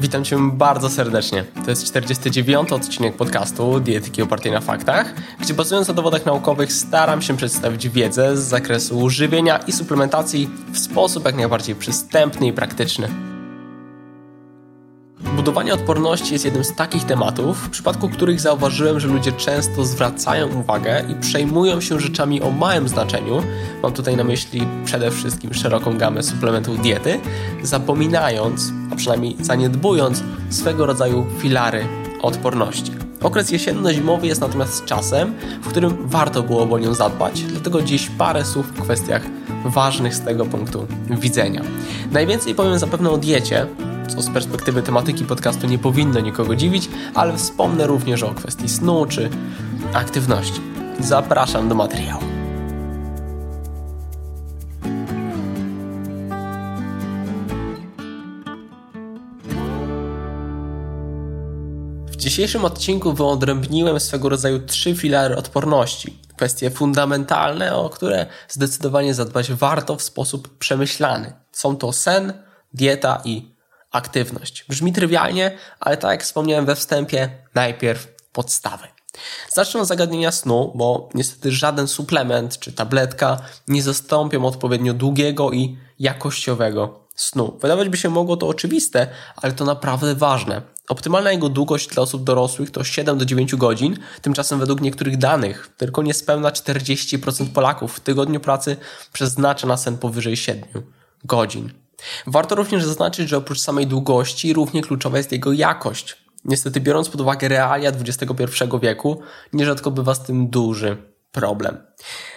Witam Cię bardzo serdecznie. To jest 49. odcinek podcastu Dietyki opartej na faktach, gdzie bazując na dowodach naukowych staram się przedstawić wiedzę z zakresu żywienia i suplementacji w sposób jak najbardziej przystępny i praktyczny. Budowanie odporności jest jednym z takich tematów, w przypadku których zauważyłem, że ludzie często zwracają uwagę i przejmują się rzeczami o małym znaczeniu. Mam tutaj na myśli przede wszystkim szeroką gamę suplementów diety, zapominając, a przynajmniej zaniedbując swego rodzaju filary odporności. Okres jesienno-zimowy jest natomiast czasem, w którym warto było o nią zadbać, dlatego dziś parę słów w kwestiach ważnych z tego punktu widzenia. Najwięcej powiem zapewne o diecie, co z perspektywy tematyki podcastu nie powinno nikogo dziwić, ale wspomnę również o kwestii snu czy aktywności. Zapraszam do materiału. W dzisiejszym odcinku wyodrębniłem swego rodzaju trzy filary odporności. Kwestie fundamentalne, o które zdecydowanie zadbać warto w sposób przemyślany. Są to sen, dieta i aktywność. Brzmi trywialnie, ale tak jak wspomniałem we wstępie, najpierw podstawy. Zacznę od zagadnienia snu, bo niestety żaden suplement czy tabletka nie zastąpią odpowiednio długiego i jakościowego snu. Wydawać by się mogło to oczywiste, ale to naprawdę ważne. Optymalna jego długość dla osób dorosłych to 7 do 9 godzin, tymczasem według niektórych danych tylko niespełna 40% Polaków w tygodniu pracy przeznacza na sen powyżej 7 godzin. Warto również zaznaczyć, że oprócz samej długości równie kluczowa jest jego jakość. Niestety, biorąc pod uwagę realia XXI wieku, nierzadko bywa z tym duży problem.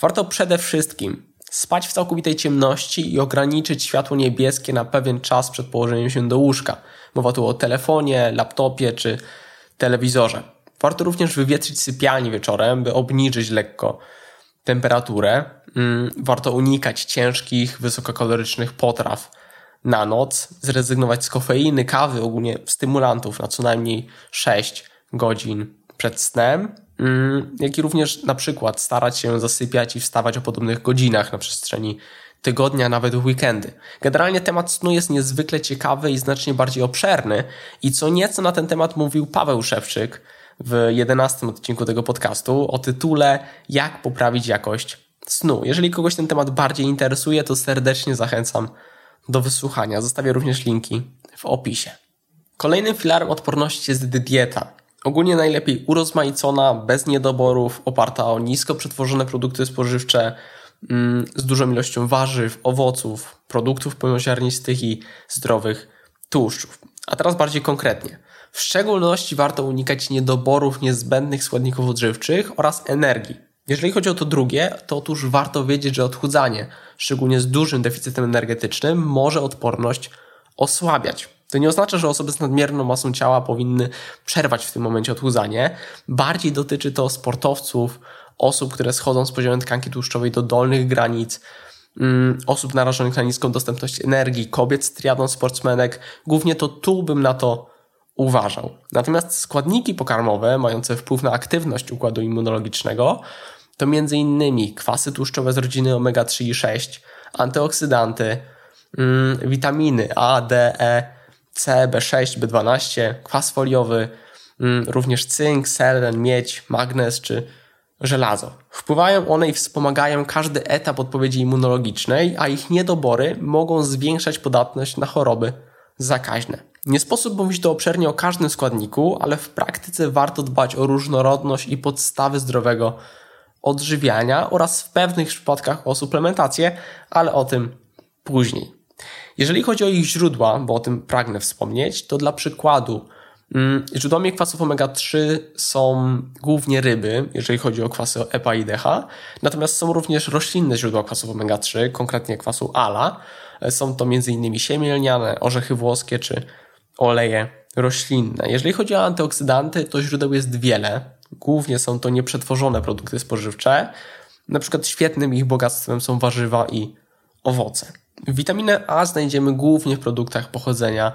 Warto przede wszystkim spać w całkowitej ciemności i ograniczyć światło niebieskie na pewien czas przed położeniem się do łóżka. Mowa tu o telefonie, laptopie czy telewizorze. Warto również wywietrzyć sypialnię wieczorem, by obniżyć lekko temperaturę. Mm, warto unikać ciężkich, wysokokalorycznych potraw na noc, zrezygnować z kofeiny, kawy, ogólnie stymulantów na co najmniej 6 godzin przed snem, mm, jak i również na przykład starać się zasypiać i wstawać o podobnych godzinach na przestrzeni tygodnia, nawet weekendy. Generalnie temat snu jest niezwykle ciekawy i znacznie bardziej obszerny i co nieco na ten temat mówił Paweł Szewczyk w 11 odcinku tego podcastu o tytule Jak poprawić jakość snu. Jeżeli kogoś ten temat bardziej interesuje, to serdecznie zachęcam do wysłuchania. Zostawię również linki w opisie. Kolejnym filarem odporności jest dieta. Ogólnie najlepiej urozmaicona, bez niedoborów, oparta o nisko przetworzone produkty spożywcze, mm, z dużą ilością warzyw, owoców, produktów pełnoziarnistych i zdrowych tłuszczów. A teraz bardziej konkretnie. W szczególności warto unikać niedoborów niezbędnych składników odżywczych oraz energii. Jeżeli chodzi o to drugie, to otóż warto wiedzieć, że odchudzanie, szczególnie z dużym deficytem energetycznym, może odporność osłabiać. To nie oznacza, że osoby z nadmierną masą ciała powinny przerwać w tym momencie odchudzanie. Bardziej dotyczy to sportowców, osób, które schodzą z poziomu tkanki tłuszczowej do dolnych granic, mm, osób narażonych na niską dostępność energii, kobiet z triadą sportsmenek. Głównie to tu bym na to uważał. Natomiast składniki pokarmowe mające wpływ na aktywność układu immunologicznego to m.in. kwasy tłuszczowe z rodziny omega-3 i 6, antyoksydanty, mm, witaminy A, D, E, C, B6, B12, kwas foliowy, mm, również cynk, selen, miedź, magnez czy żelazo. Wpływają one i wspomagają każdy etap odpowiedzi immunologicznej, a ich niedobory mogą zwiększać podatność na choroby zakaźne. Nie sposób mówić tu obszernie o każdym składniku, ale w praktyce warto dbać o różnorodność i podstawy zdrowego odżywiania oraz w pewnych przypadkach o suplementację, ale o tym później. Jeżeli chodzi o ich źródła, bo o tym pragnę wspomnieć, to dla przykładu mm, źródłami kwasów omega-3 są głównie ryby, jeżeli chodzi o kwasy EPA i DHA, natomiast są również roślinne źródła kwasów omega-3, konkretnie kwasu ALA. Są to m.in. siemię lniane, orzechy włoskie czy oleje roślinne. Jeżeli chodzi o antyoksydanty, to źródeł jest wiele. Głównie są to nieprzetworzone produkty spożywcze. Na przykład świetnym ich bogactwem są warzywa i owoce. Witaminę A znajdziemy głównie w produktach pochodzenia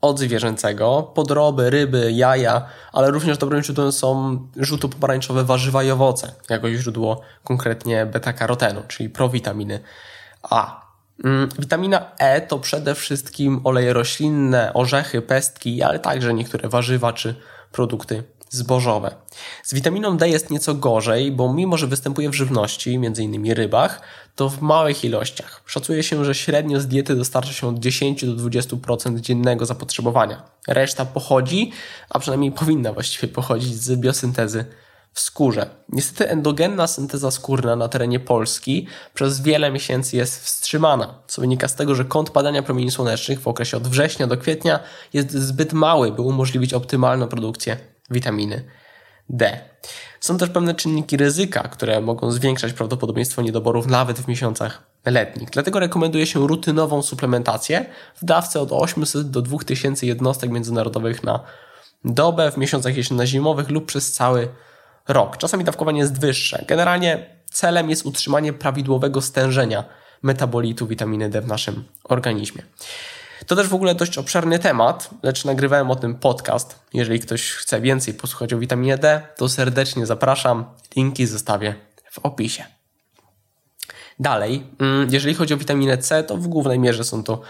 odzwierzęcego, podroby, ryby, jaja, ale również dobrym źródłem są żółto-pomarańczowe warzywa i owoce, jako źródło konkretnie beta-karotenu, czyli prowitaminy A. Mm, witamina E to przede wszystkim oleje roślinne, orzechy, pestki, ale także niektóre warzywa czy produkty zbożowe. Z witaminą D jest nieco gorzej, bo mimo, że występuje w żywności, m.in. rybach, to w małych ilościach. Szacuje się, że średnio z diety dostarcza się od 10 do 20% dziennego zapotrzebowania. Reszta pochodzi, a przynajmniej powinna właściwie pochodzić z biosyntezy w skórze. Niestety endogenna synteza skórna na terenie Polski przez wiele miesięcy jest wstrzymana, co wynika z tego, że kąt padania promieni słonecznych w okresie od września do kwietnia jest zbyt mały, by umożliwić optymalną produkcję witaminy D. Są też pewne czynniki ryzyka, które mogą zwiększać prawdopodobieństwo niedoborów nawet w miesiącach letnich. Dlatego rekomenduje się rutynową suplementację w dawce od 800 do 2000 jednostek międzynarodowych na dobę w miesiącach jesienno-zimowych lub przez cały rok. Czasami dawkowanie jest wyższe. Generalnie celem jest utrzymanie prawidłowego stężenia metabolitu witaminy D w naszym organizmie. To też w ogóle dość obszerny temat, lecz nagrywałem o tym podcast. Jeżeli ktoś chce więcej posłuchać o witaminie D, to serdecznie zapraszam. Linki zostawię w opisie. Dalej, mm, jeżeli chodzi o witaminę C, to w głównej mierze są to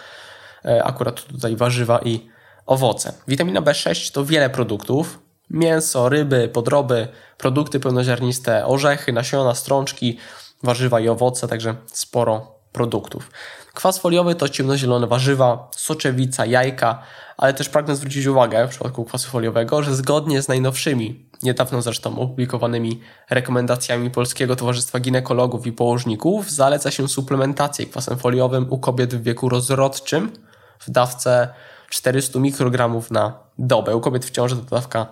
e, akurat tutaj warzywa i owoce. Witamina B6 to wiele produktów, mięso, ryby, podroby, produkty pełnoziarniste, orzechy, nasiona, strączki, warzywa i owoce, także sporo produktów. Kwas foliowy to ciemnozielone warzywa, soczewica, jajka, ale też pragnę zwrócić uwagę w przypadku kwasu foliowego, że zgodnie z najnowszymi, niedawno zresztą opublikowanymi rekomendacjami Polskiego Towarzystwa Ginekologów i Położników, zaleca się suplementację kwasem foliowym u kobiet w wieku rozrodczym w dawce 400 mikrogramów na dobę. U kobiet w ciąży ta dawka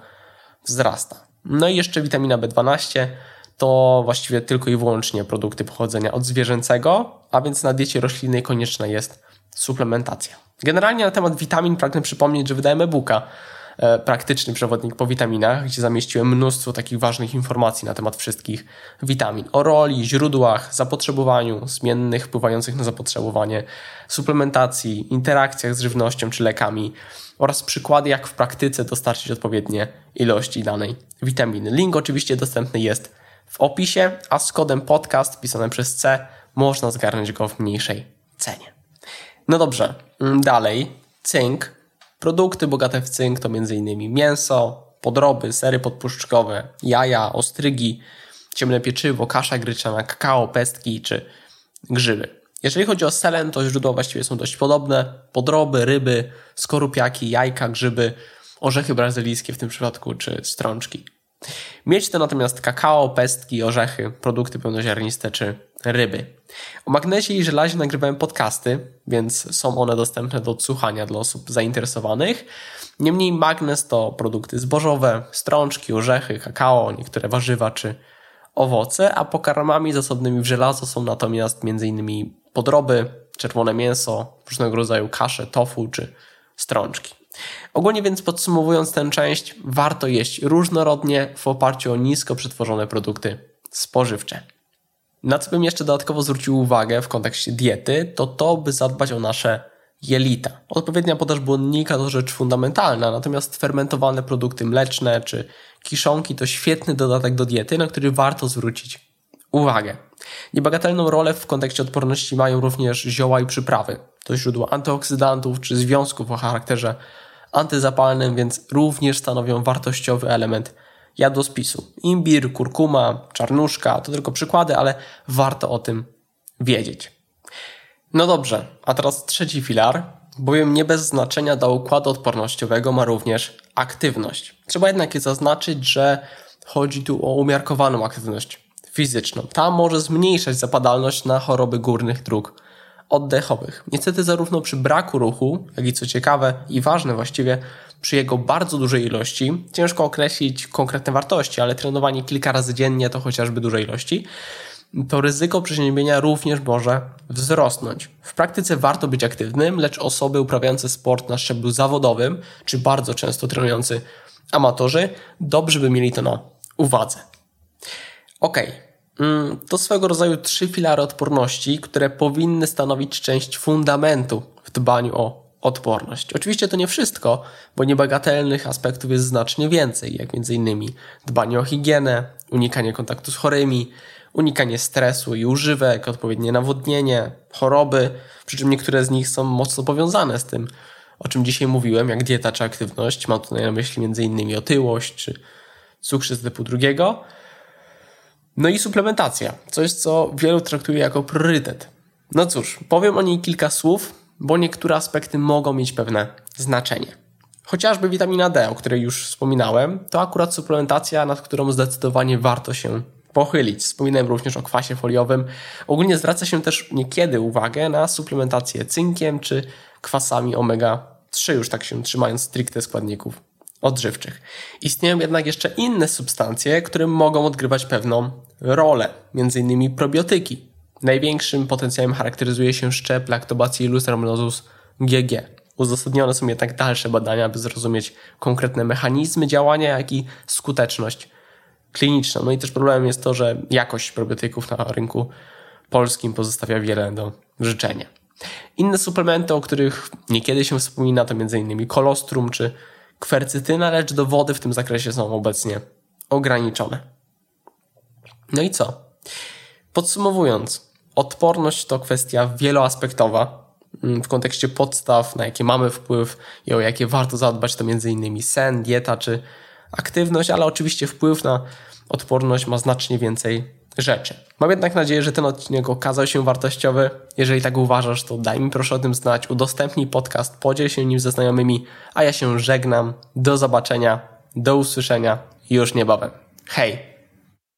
wzrasta. No i jeszcze witamina B12 to właściwie tylko i wyłącznie produkty pochodzenia odzwierzęcego, a więc na diecie roślinnej konieczna jest suplementacja. Generalnie na temat witamin pragnę przypomnieć, że e-booka e, praktyczny przewodnik po witaminach, gdzie zamieściłem mnóstwo takich ważnych informacji na temat wszystkich witamin. O roli, źródłach, zapotrzebowaniu, zmiennych wpływających na zapotrzebowanie, suplementacji, interakcjach z żywnością czy lekami oraz przykłady, jak w praktyce dostarczyć odpowiednie ilości danej witaminy. Link oczywiście dostępny jest w opisie, a z kodem podcast pisanym przez C można zgarnąć go w mniejszej cenie. No dobrze, mm, dalej. Cynk. Produkty bogate w cynk to m.in. mięso, podroby, sery podpuszczkowe, jaja, ostrygi, ciemne pieczywo, kasza gryczana, kakao, pestki czy grzyby. Jeżeli chodzi o selen, to źródła właściwie są dość podobne. Podroby, ryby, skorupiaki, jajka, grzyby, orzechy brazylijskie w tym przypadku, czy strączki. Mieć to natomiast kakao, pestki, orzechy, produkty pełnoziarniste czy ryby. O magnezie i żelazie nagrywałem podcasty, więc są one dostępne do odsłuchania dla osób zainteresowanych. Niemniej magnez to produkty zbożowe, strączki, orzechy, kakao, niektóre warzywa czy owoce, a pokarmami zasobnymi w żelazo są natomiast m.in. podroby, czerwone mięso, różnego rodzaju kasze, tofu czy strączki. Ogólnie więc podsumowując tę część, warto jeść różnorodnie w oparciu o nisko przetworzone produkty spożywcze. Na co bym jeszcze dodatkowo zwrócił uwagę w kontekście diety, to to, by zadbać o nasze jelita. Odpowiednia podaż błonnika to rzecz fundamentalna, natomiast fermentowane produkty mleczne czy kiszonki to świetny dodatek do diety, na który warto zwrócić uwagę. Niebagatelną rolę w kontekście odporności mają również zioła i przyprawy. To źródło antyoksydantów czy związków o charakterze antyzapalnym, więc również stanowią wartościowy element jadłospisu. Imbir, kurkuma, czarnuszka to tylko przykłady, ale warto o tym wiedzieć. No dobrze, a teraz trzeci filar, bowiem nie bez znaczenia dla układu odpornościowego ma również aktywność. Trzeba jednak zaznaczyć, że chodzi tu o umiarkowaną aktywność fizyczną. Ta może zmniejszać zapadalność na choroby górnych dróg oddechowych. Niestety zarówno przy braku ruchu, jak i co ciekawe i ważne właściwie, przy jego bardzo dużej ilości, ciężko określić konkretne wartości, ale trenowanie kilka razy dziennie to chociażby duże ilości, to ryzyko przeziębienia również może wzrosnąć. W praktyce warto być aktywnym, lecz osoby uprawiające sport na szczeblu zawodowym, czy bardzo często trenujący amatorzy, dobrze by mieli to na uwadze. Ok, mm, to swego rodzaju trzy filary odporności, które powinny stanowić część fundamentu w dbaniu o odporność. Oczywiście to nie wszystko, bo niebagatelnych aspektów jest znacznie więcej, jak m.in. dbanie o higienę, unikanie kontaktu z chorymi, unikanie stresu i używek, odpowiednie nawodnienie, choroby, przy czym niektóre z nich są mocno powiązane z tym, o czym dzisiaj mówiłem, jak dieta czy aktywność. Mam tutaj na myśli m.in. otyłość czy cukrzycę typu drugiego. No i suplementacja, coś co wielu traktuje jako priorytet. No cóż, powiem o niej kilka słów, bo niektóre aspekty mogą mieć pewne znaczenie. Chociażby witamina D, o której już wspominałem, to akurat suplementacja, nad którą zdecydowanie warto się pochylić. Wspominałem również o kwasie foliowym. Ogólnie zwraca się też niekiedy uwagę na suplementację cynkiem czy kwasami omega-3, już tak się trzymając stricte składników odżywczych. Istnieją jednak jeszcze inne substancje, które mogą odgrywać pewną rolę, m.in. probiotyki. Największym potencjałem charakteryzuje się szczep Lactobacillus rhamnosus GG. Uzasadnione są jednak dalsze badania, by zrozumieć konkretne mechanizmy działania, jak i skuteczność kliniczną. No i też problemem jest to, że jakość probiotyków na rynku polskim pozostawia wiele do życzenia. Inne suplementy, o których niekiedy się wspomina, to m.in. kolostrum czy kwercytyna, lecz dowody w tym zakresie są obecnie ograniczone. No i co? Podsumowując, odporność to kwestia wieloaspektowa. Mm, w kontekście podstaw, na jakie mamy wpływ i o jakie warto zadbać, to m.in. sen, dieta czy aktywność, ale oczywiście wpływ na odporność ma znacznie więcej rzeczy. Mam jednak nadzieję, że ten odcinek okazał się wartościowy. Jeżeli tak uważasz, to daj mi proszę o tym znać, udostępnij podcast, podziel się nim ze znajomymi, a ja się żegnam. Do zobaczenia, do usłyszenia już niebawem. Hej!